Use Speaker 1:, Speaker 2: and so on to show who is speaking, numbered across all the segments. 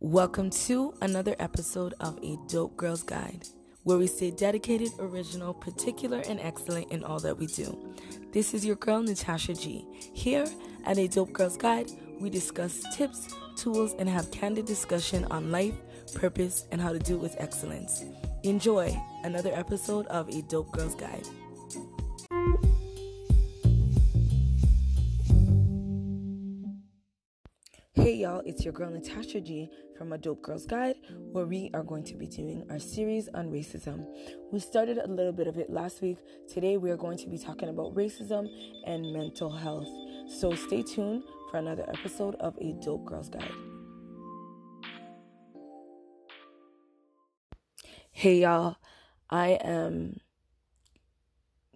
Speaker 1: Welcome to another episode of A Dope Girls Guide, where we stay dedicated, original, particular, and excellent in all that we do. This is your girl, Natasha G. Here at A Dope Girls Guide, we discuss tips, tools, and have candid discussion on life, purpose, and how to do it with excellence. Enjoy another episode of A Dope Girls Guide. It's your girl Natasha G from A Dope Girls Guide, where we are going to be doing our series on racism. We started a little bit of it last week. Today we are going to be talking about racism and mental health. So stay tuned for another episode of A Dope Girls Guide. Hey y'all, I am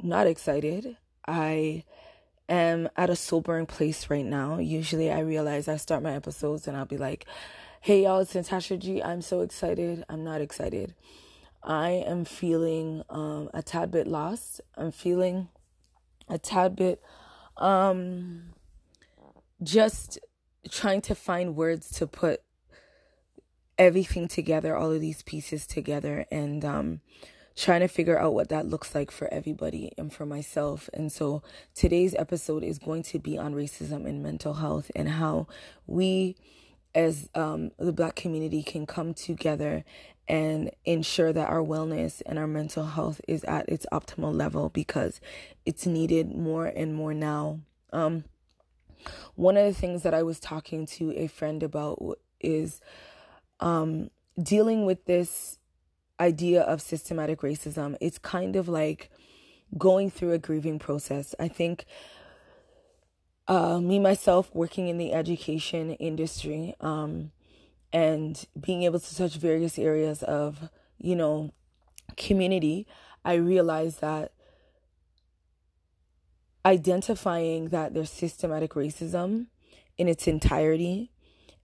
Speaker 1: not excited. I am at a sobering place right now. Usually I realize I start my episodes and I'll be like, hey y'all, it's Natasha G. I'm so excited. I'm not excited. I am feeling um, a tad bit lost. I'm feeling a tad bit um, just trying to find words to put everything together, all of these pieces together, and um, trying to figure out what that looks like for everybody and for myself. And so today's episode is going to be on racism and mental health and how we as um, the black community can come together and ensure that our wellness and our mental health is at its optimal level because it's needed more and more now. Um, one of the things that I was talking to a friend about is um, dealing with this idea of systematic racism. It's kind of like going through a grieving process. I think uh, me myself working in the education industry um, and being able to touch various areas of you know community, I realized that identifying that there's systematic racism in its entirety,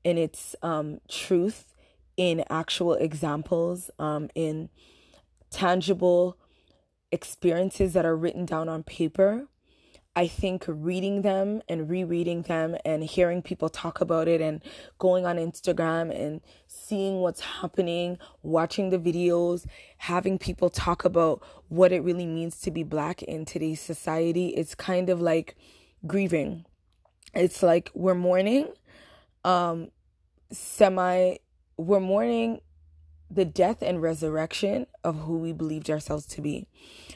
Speaker 1: in its um, truth, in actual examples, um, in tangible experiences that are written down on paper. I think reading them and rereading them and hearing people talk about it and going on Instagram and seeing what's happening, watching the videos, having people talk about what it really means to be black in today's society, it's kind of like grieving. It's like we're mourning um semi we're mourning the death and resurrection of who we believed ourselves to be.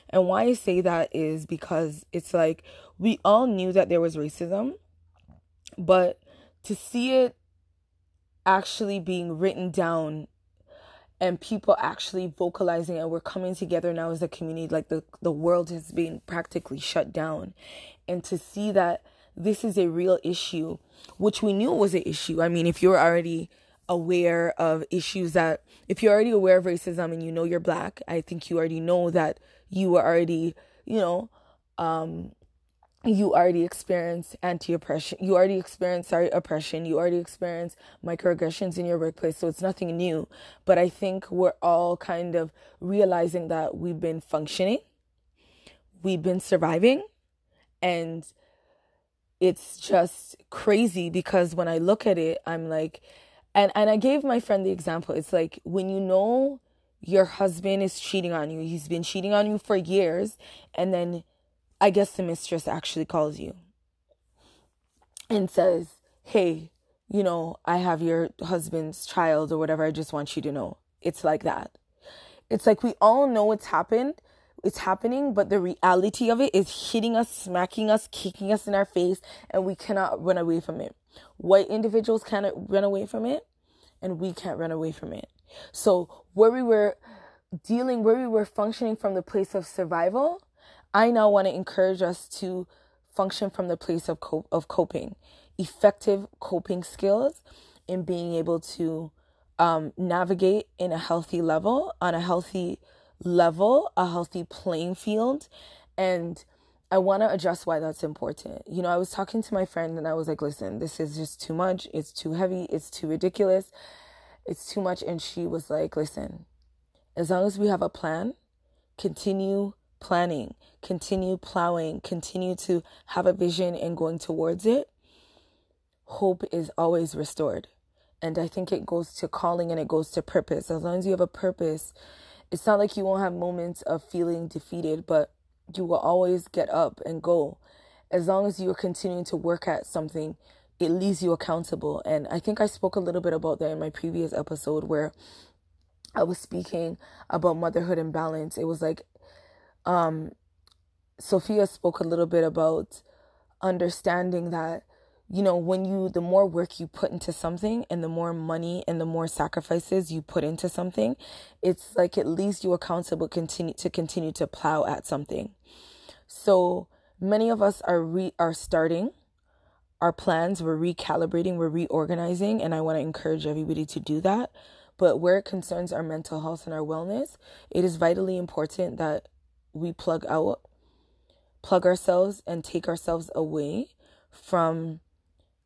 Speaker 1: And why I say that is because it's like we all knew that there was racism, but to see it actually being written down and people actually vocalizing and we're coming together now as a community like the the world has been practically shut down and to see that this is a real issue which we knew was an issue i mean if you're already aware of issues that if you're already aware of racism and you know you're black, I think you already know that you are already, you know, um, you already experience anti-oppression you already experience sorry oppression you already experience microaggressions in your workplace so it's nothing new. But i think we're all kind of realizing that we've been functioning we've been surviving and it's just crazy because when i look at it i'm like and and I gave my friend the example. It's like when you know your husband is cheating on you, he's been cheating on you for years, and then I guess the mistress actually calls you and says, "Hey, you know, I have your husband's child or whatever. I just want you to know." It's like that. It's like we all know it's happened. It's happening, but the reality of it is hitting us, smacking us, kicking us in our face, and we cannot run away from it. White individuals cannot run away from it, and we can't run away from it. So, where we were dealing, where we were functioning from the place of survival, I now want to encourage us to function from the place of cope, of coping, effective coping skills in being able to um, navigate in a healthy level, on a healthy level, a healthy playing field, and I want to address why that's important. You know, I was talking to my friend and I was like, listen, this is just too much. It's too heavy. It's too ridiculous. It's too much. And she was like, listen, as long as we have a plan, continue planning, continue plowing, continue to have a vision and going towards it. Hope is always restored. And I think it goes to calling and it goes to purpose. As long as you have a purpose, it's not like you won't have moments of feeling defeated, but you will always get up and go. As long as you are continuing to work at something, it leaves you accountable. And I think I spoke a little bit about that in my previous episode where I was speaking about motherhood and balance. It was like um Sophia spoke a little bit about understanding that you know when you the more work you put into something and the more money and the more sacrifices you put into something it's like it leaves you accountable continue to continue to plow at something. So many of us are re are starting. Our plans we're recalibrating we're reorganizing and i want to encourage everybody to do that. But where it concerns our mental health and our wellness it is vitally important that we plug out plug ourselves and take ourselves away from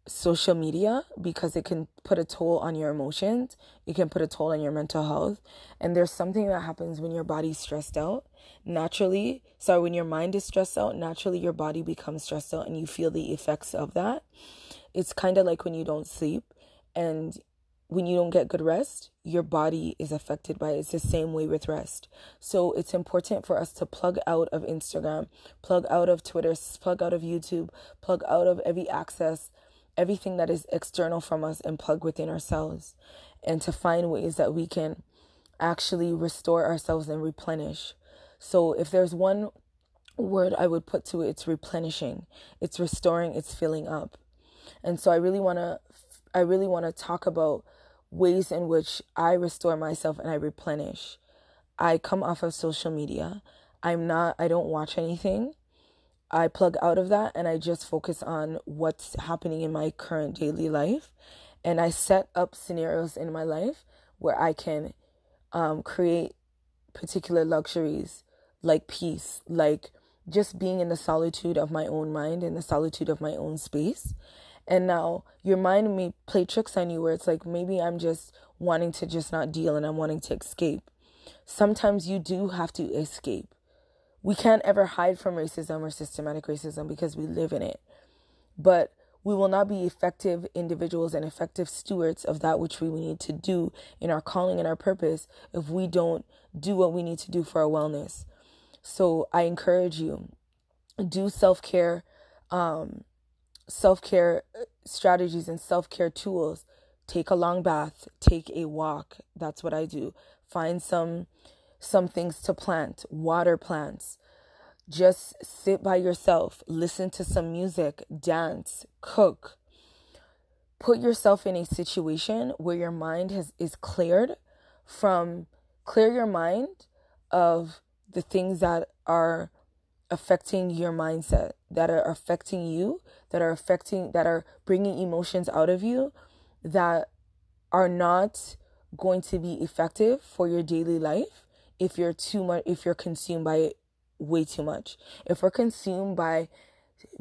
Speaker 1: social media because it can put a toll on your emotions. It can put a toll on your mental health. And there's something that happens when your body's stressed out. Naturally, sorry, when your mind is stressed out, naturally your body becomes stressed out and you feel the effects of that. It's kind of like when you don't sleep and when you don't get good rest, your body is affected by it. It's the same way with rest. So it's important for us to plug out of Instagram, plug out of Twitter, plug out of YouTube, plug out of every access, everything that is external from us and plug within ourselves and to find ways that we can actually restore ourselves and replenish. So if there's one word I would put to it, it's replenishing. It's restoring, it's filling up. And so I really want to I really want to talk about ways in which I restore myself and I replenish. I come off of social media. I'm not, I don't watch anything. I plug out of that and I just focus on what's happening in my current daily life. And I set up scenarios in my life where I can um, create particular luxuries like peace, like just being in the solitude of my own mind, in the solitude of my own space. And now your mind may play tricks on you where it's like maybe I'm just wanting to just not deal and I'm wanting to escape. Sometimes you do have to escape. We can't ever hide from racism or systematic racism because we live in it. But we will not be effective individuals and effective stewards of that which we need to do in our calling and our purpose if we don't do what we need to do for our wellness. So I encourage you do self care, um, self care uh, strategies and self care tools. Take a long bath, take a walk. That's what I do. Find some some things to plant, water plants. Just sit by yourself, listen to some music, dance, cook. Put yourself in a situation where your mind has is cleared from clear your mind of the things that are affecting your mindset, that are affecting you, that are affecting, that are bringing emotions out of you that are not going to be effective for your daily life if you're too much, if you're consumed by it way too much. If we're consumed by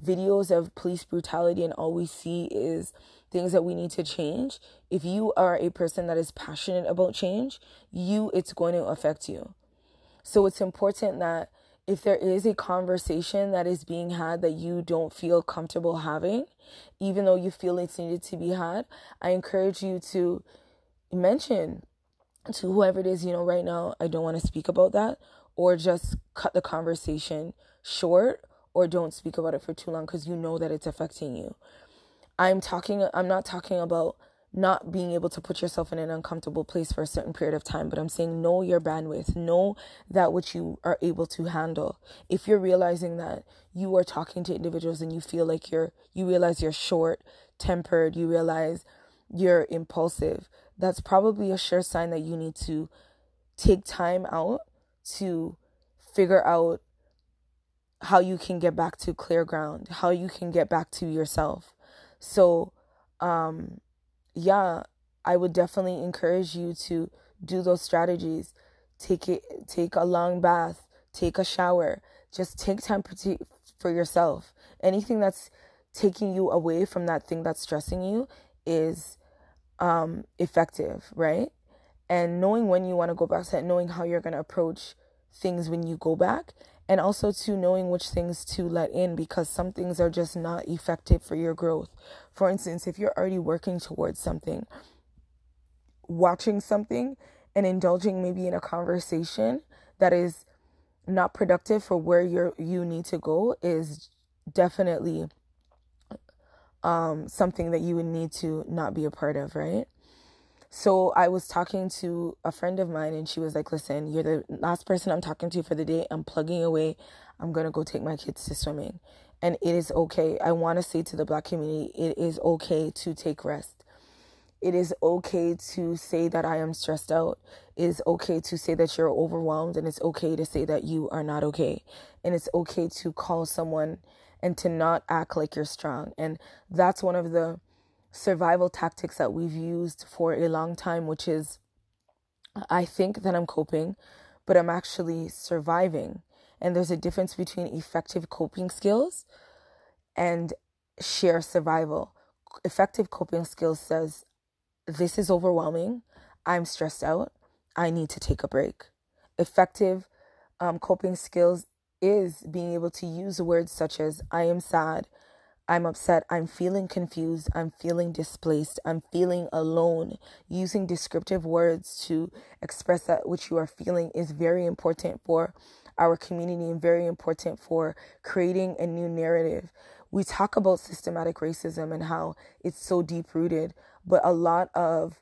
Speaker 1: videos of police brutality and all we see is things that we need to change, if you are a person that is passionate about change, you, it's going to affect you. So it's important that if there is a conversation that is being had that you don't feel comfortable having, even though you feel it's needed to be had, I encourage you to mention to whoever it is, you know, right now, I don't want to speak about that, or just cut the conversation short, or don't speak about it for too long because you know that it's affecting you. I'm talking, I'm not talking about not being able to put yourself in an uncomfortable place for a certain period of time, but I'm saying know your bandwidth, know that which you are able to handle. If you're realizing that you are talking to individuals and you feel like you're, you realize you're short tempered, you realize you're impulsive, that's probably a sure sign that you need to take time out to figure out how you can get back to clear ground, how you can get back to yourself. So, um, yeah, I would definitely encourage you to do those strategies. Take it, take a long bath, take a shower, just take time for, for yourself. Anything that's taking you away from that thing that's stressing you is um, effective, right? And knowing when you want to go back to knowing how you're going to approach things when you go back, and also to knowing which things to let in because some things are just not effective for your growth. For instance, if you're already working towards something watching something and indulging maybe in a conversation that is not productive for where you're you need to go is definitely um something that you would need to not be a part of, right? So I was talking to a friend of mine and she was like, "Listen, you're the last person I'm talking to for the day. I'm plugging away. I'm going to go take my kids to swimming." And it is okay. I want to say to the black community, it is okay to take rest. It is okay to say that I am stressed out. It is okay to say that you're overwhelmed and it's okay to say that you are not okay. And it's okay to call someone and to not act like you're strong. And that's one of the survival tactics that we've used for a long time, which is I think that I'm coping, but I'm actually surviving. And there's a difference between effective coping skills and sheer survival. Effective coping skills says, This is overwhelming. I'm stressed out. I need to take a break. Effective um, coping skills is being able to use words such as, I am sad. I'm upset. I'm feeling confused. I'm feeling displaced. I'm feeling alone. Using descriptive words to express that which you are feeling is very important for our community and very important for creating a new narrative. We talk about systematic racism and how it's so deep rooted, but a lot of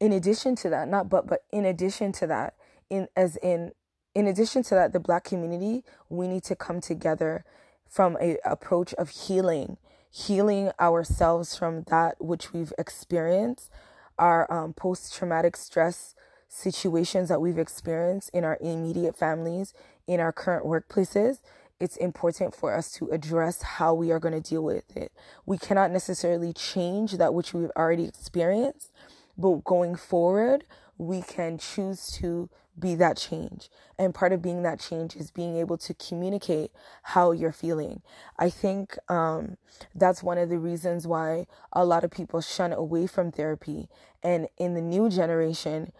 Speaker 1: in addition to that, not but but in addition to that, in as in in addition to that, the black community, we need to come together from a approach of healing, healing ourselves from that which we've experienced, our um, post traumatic stress situations that we've experienced in our immediate families, in our current workplaces. It's important for us to address how we are going to deal with it. We cannot necessarily change that which we've already experienced, but going forward, we can choose to be that change. And part of being that change is being able to communicate how you're feeling. I think um, that's one of the reasons why a lot of people shun away from therapy. And in the new generation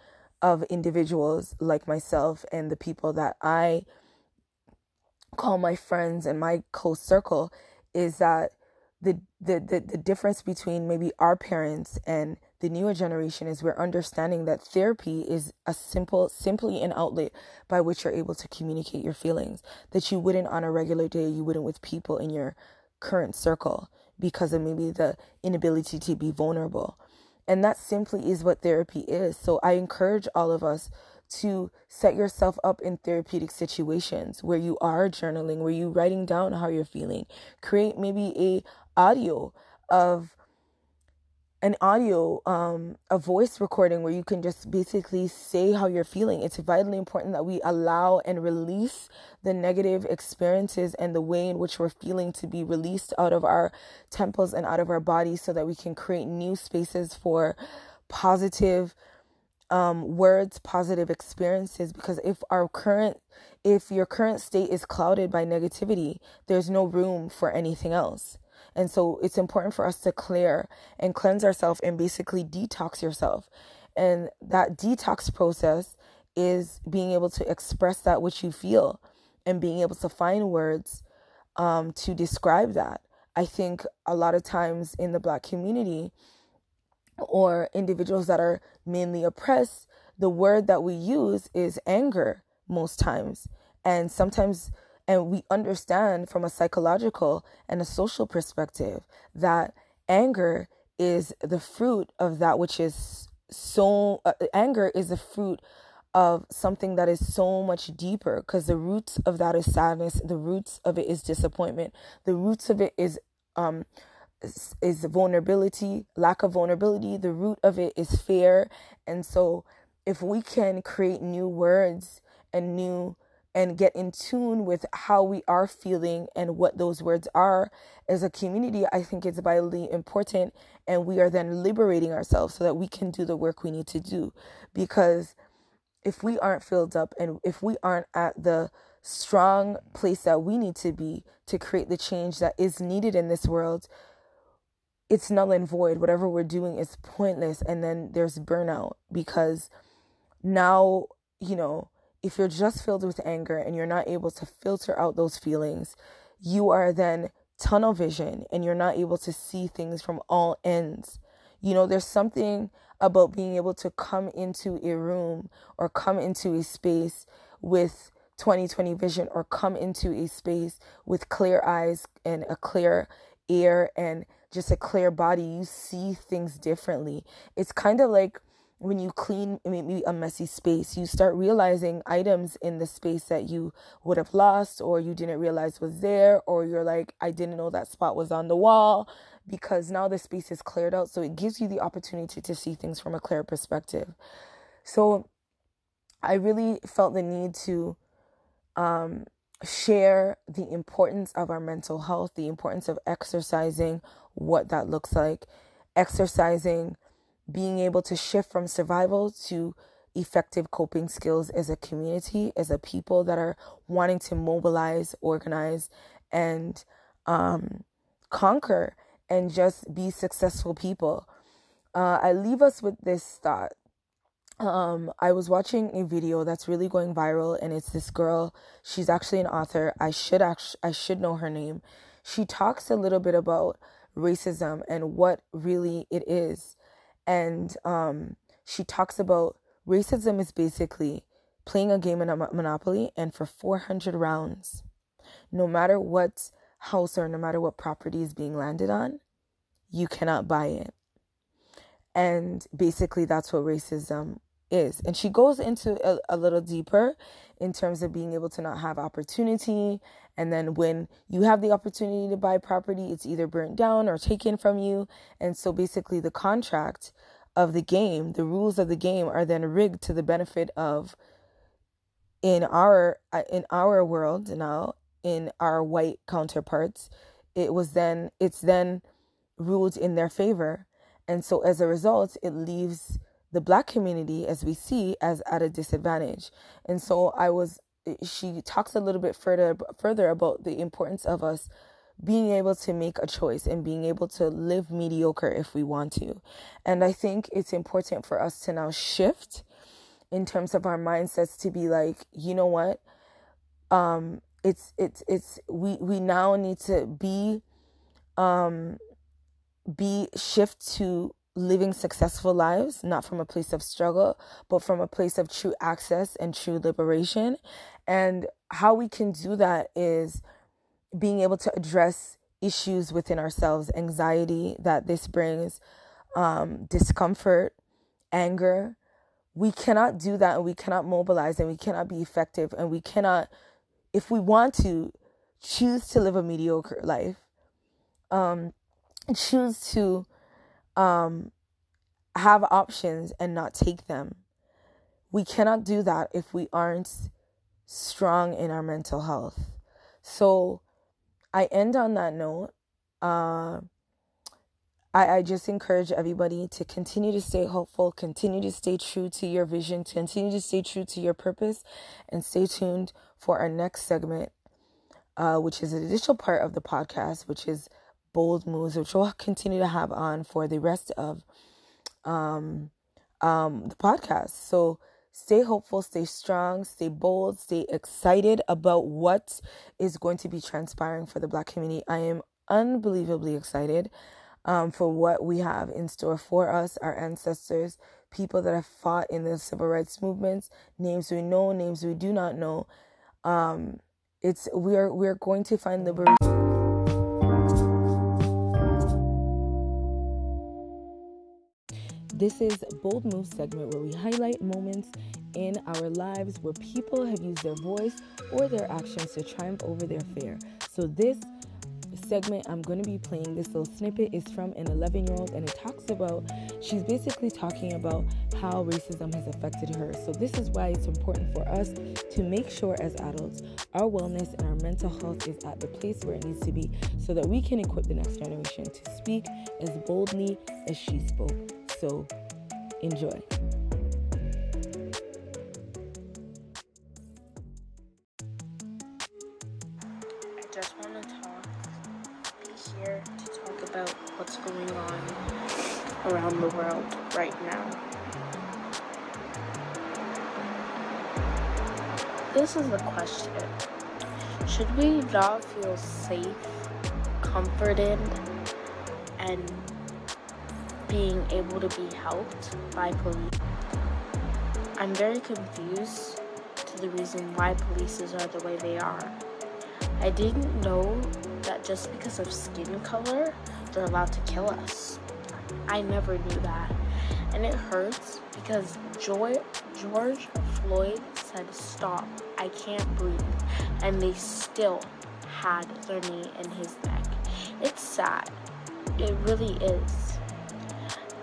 Speaker 1: of individuals like myself and the people that I call my friends and my close circle, is that the, the, the, the difference between maybe our parents and the newer generation is we're understanding that therapy is a simple simply an outlet by which you're able to communicate your feelings that you wouldn't on a regular day you wouldn't with people in your current circle because of maybe the inability to be vulnerable. And that simply is what therapy is. So i encourage all of us to set yourself up in therapeutic situations where you are journaling where you're writing down how you're feeling. Create maybe a audio of an audio, um, a voice recording where you can just basically say how you're feeling. It's vitally important that we allow and release the negative experiences and the way in which we're feeling to be released out of our temples and out of our bodies so that we can create new spaces for positive um, words, positive experiences. Because if our current, if your current state is clouded by negativity, there's no room for anything else. And so it's important for us to clear and cleanse ourselves and basically detox yourself. And that detox process is being able to express that which you feel and being able to find words um, to describe that. I think a lot of times in the black community or individuals that are mainly oppressed, the word that we use is anger most times. And sometimes and we understand from a psychological and a social perspective that anger is the fruit of that which is so, uh, anger is the fruit of something that is so much deeper because the roots of that is sadness the roots of it is disappointment the roots of it is um is, is vulnerability lack of vulnerability the root of it is fear. And so if we can create new words and new and get in tune with how we are feeling and what those words are as a community, I think it's vitally important. And we are then liberating ourselves so that we can do the work we need to do. Because if we aren't filled up and if we aren't at the strong place that we need to be to create the change that is needed in this world, it's null and void. Whatever we're doing is pointless. And then there's burnout because now, you know, if you're just filled with anger and you're not able to filter out those feelings, you are then tunnel vision and you're not able to see things from all ends. You know, there's something about being able to come into a room or come into a space with 2020 vision or come into a space with clear eyes and a clear ear and just a clear body, you see things differently. It's kind of like when you clean maybe a messy space, you start realizing items in the space that you would have lost or you didn't realize was there, or you're like, I didn't know that spot was on the wall because now the space is cleared out. So it gives you the opportunity to see things from a clear perspective. So I really felt the need to um, share the importance of our mental health, the importance of exercising, what that looks like, exercising being able to shift from survival to effective coping skills as a community, as a people that are wanting to mobilize, organize, and um, conquer and just be successful people. Uh, I leave us with this thought. Um, I was watching a video that's really going viral, and it's this girl. She's actually an author. I should actually I should know her name. She talks a little bit about racism and what really it is and um, she talks about racism is basically playing a game in a monopoly and for 400 rounds no matter what house or no matter what property is being landed on you cannot buy it. And basically that's what racism is. And she goes into a, a little deeper in terms of being able to not have opportunity. And then when you have the opportunity to buy property, it's either burnt down or taken from you. And so basically, the contract of the game, the rules of the game are then rigged to the benefit of in our uh, in our world now in our white counterparts it was then it's then ruled in their favor. And so as a result it leaves the black community as we see as at a disadvantage and so i was she talks a little bit further further about the importance of us being able to make a choice and being able to live mediocre if we want to. And I think it's important for us to now shift in terms of our mindsets to be like, you know what? Um it's it's it's we we now need to be um be shift to living successful lives, not from a place of struggle, but from a place of true access and true liberation. And how we can do that is being able to address issues within ourselves, anxiety that this brings, um, discomfort, anger. We cannot do that and we cannot mobilize and we cannot be effective and we cannot, if we want to, choose to live a mediocre life, um, choose to um, have options and not take them. We cannot do that if we aren't strong in our mental health. So I end on that note. Uh, I, I just encourage everybody to continue to stay hopeful, continue to stay true to your vision, continue to stay true to your purpose, and stay tuned for our next segment, uh, which is an additional part of the podcast, which is bold moves, which we'll continue to have on for the rest of um, um, the podcast. So stay hopeful, stay strong, stay bold, stay excited about what is going to be transpiring for the Black community. I am unbelievably excited um, for what we have in store for us, our ancestors, people that have fought in the civil rights movements, names we know, names we do not know. Um, it's we are we are going to find liberation. This is Bold Move segment where we highlight moments in our lives where people have used their voice or their actions to triumph over their fear. So this segment I'm going to be playing this little snippet is from an 11 year old and it talks about she's basically talking about how racism has affected her. So this is why it's important for us to make sure as adults our wellness and our mental health is at the place where it needs to be so that we can equip the next generation to speak as boldly as she spoke. So enjoy.
Speaker 2: I just want to talk, be here to talk about what's going on around the world right now. This is the question. Should we not feel safe, comforted, and being able to be helped by police. I'm very confused to the reason why polices are the way they are. I didn't know that just because of skin color, they're allowed to kill us. I never knew that. And it hurts because Joy, George Floyd said, Stop, I can't breathe. And they still had their knee in his neck. It's sad. It really is.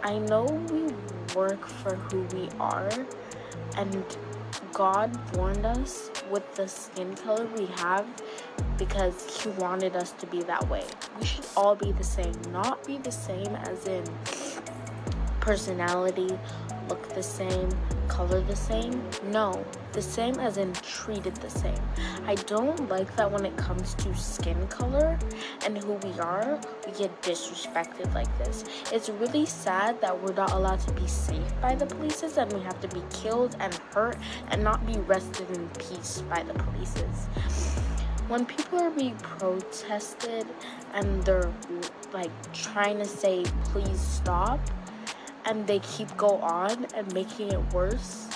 Speaker 2: I know we work for who we are, and God warned us with the skin color we have because He wanted us to be that way. We should all be the same, not be the same as in personality, look the same, color the same. No, the same as in treated the same. I don't like that when it comes to skin color and who we are, we get disrespected like this. It's really sad that we're not allowed to be safe by the polices and we have to be killed and hurt and not be rested in peace by the polices. When people are being protested and they're like trying to say please stop and they keep go on and making it worse,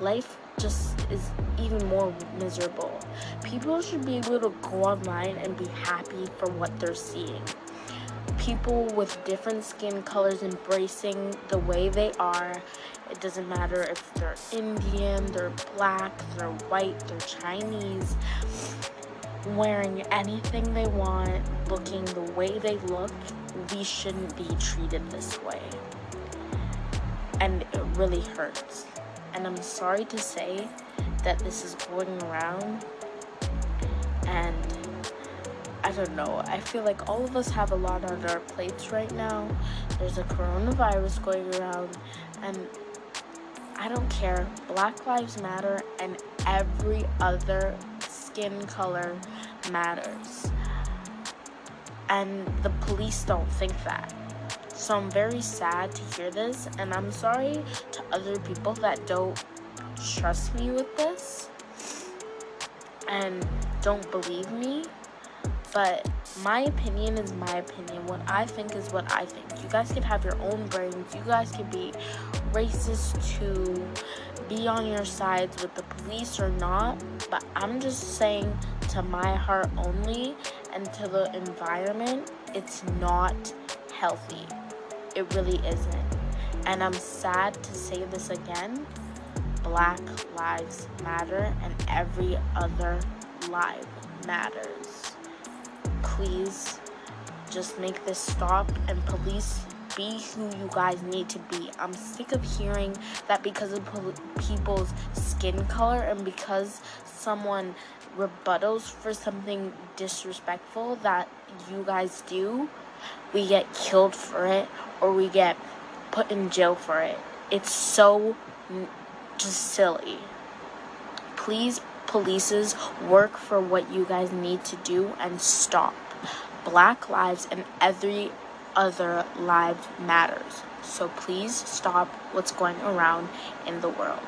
Speaker 2: life just is even more miserable. People should be able to go online and be happy for what they're seeing. People with different skin colors embracing the way they are. It doesn't matter if they're Indian, they're black, they're white, they're Chinese, wearing anything they want, looking the way they look. We shouldn't be treated this way. And it really hurts and I'm sorry to say that this is going around and I don't know. I feel like all of us have a lot on our plates right now. There's a coronavirus going around and I don't care. Black Lives Matter and every other skin color matters. And the police don't think that. So I'm very sad to hear this, and I'm sorry to other people that don't trust me with this and don't believe me. But my opinion is my opinion. What I think is what I think. You guys can have your own brains. You guys can be racist to be on your sides with the police or not. But I'm just saying to my heart only and to the environment, it's not healthy. It really isn't. And I'm sad to say this again Black Lives Matter and every other life matters. Please just make this stop and police be who you guys need to be. I'm sick of hearing that because of pol- people's skin color and because someone rebuttals for something disrespectful that you guys do, we get killed for it or we get put in jail for it. It's so just silly. Please, polices, work for what you guys need to do and stop. Black lives and every other life matters. So please stop what's going around in the world.